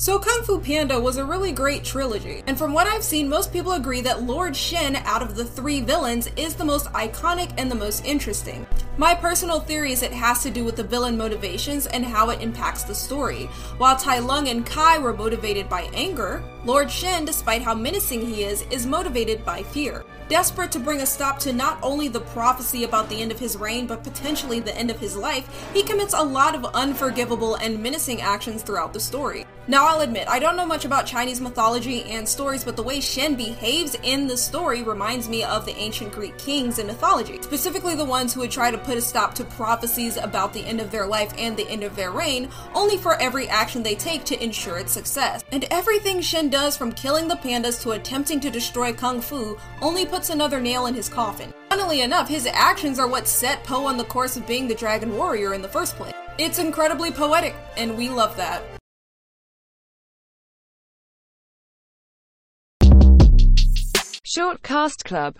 So Kung Fu Panda was a really great trilogy, and from what I've seen, most people agree that Lord Shen, out of the three villains, is the most iconic and the most interesting. My personal theory is it has to do with the villain motivations and how it impacts the story. While Tai Lung and Kai were motivated by anger, Lord Shen, despite how menacing he is, is motivated by fear. Desperate to bring a stop to not only the prophecy about the end of his reign, but potentially the end of his life, he commits a lot of unforgivable and menacing actions throughout the story. Now, I'll admit, I don't know much about Chinese mythology and stories, but the way Shen behaves in the story reminds me of the ancient Greek kings in mythology, specifically the ones who would try to put a stop to prophecies about the end of their life and the end of their reign, only for every action they take to ensure its success. And everything Shen does, from killing the pandas to attempting to destroy Kung Fu, only puts another nail in his coffin. Funnily enough, his actions are what set Po on the course of being the Dragon Warrior in the first place. It's incredibly poetic, and we love that. Short Cast Club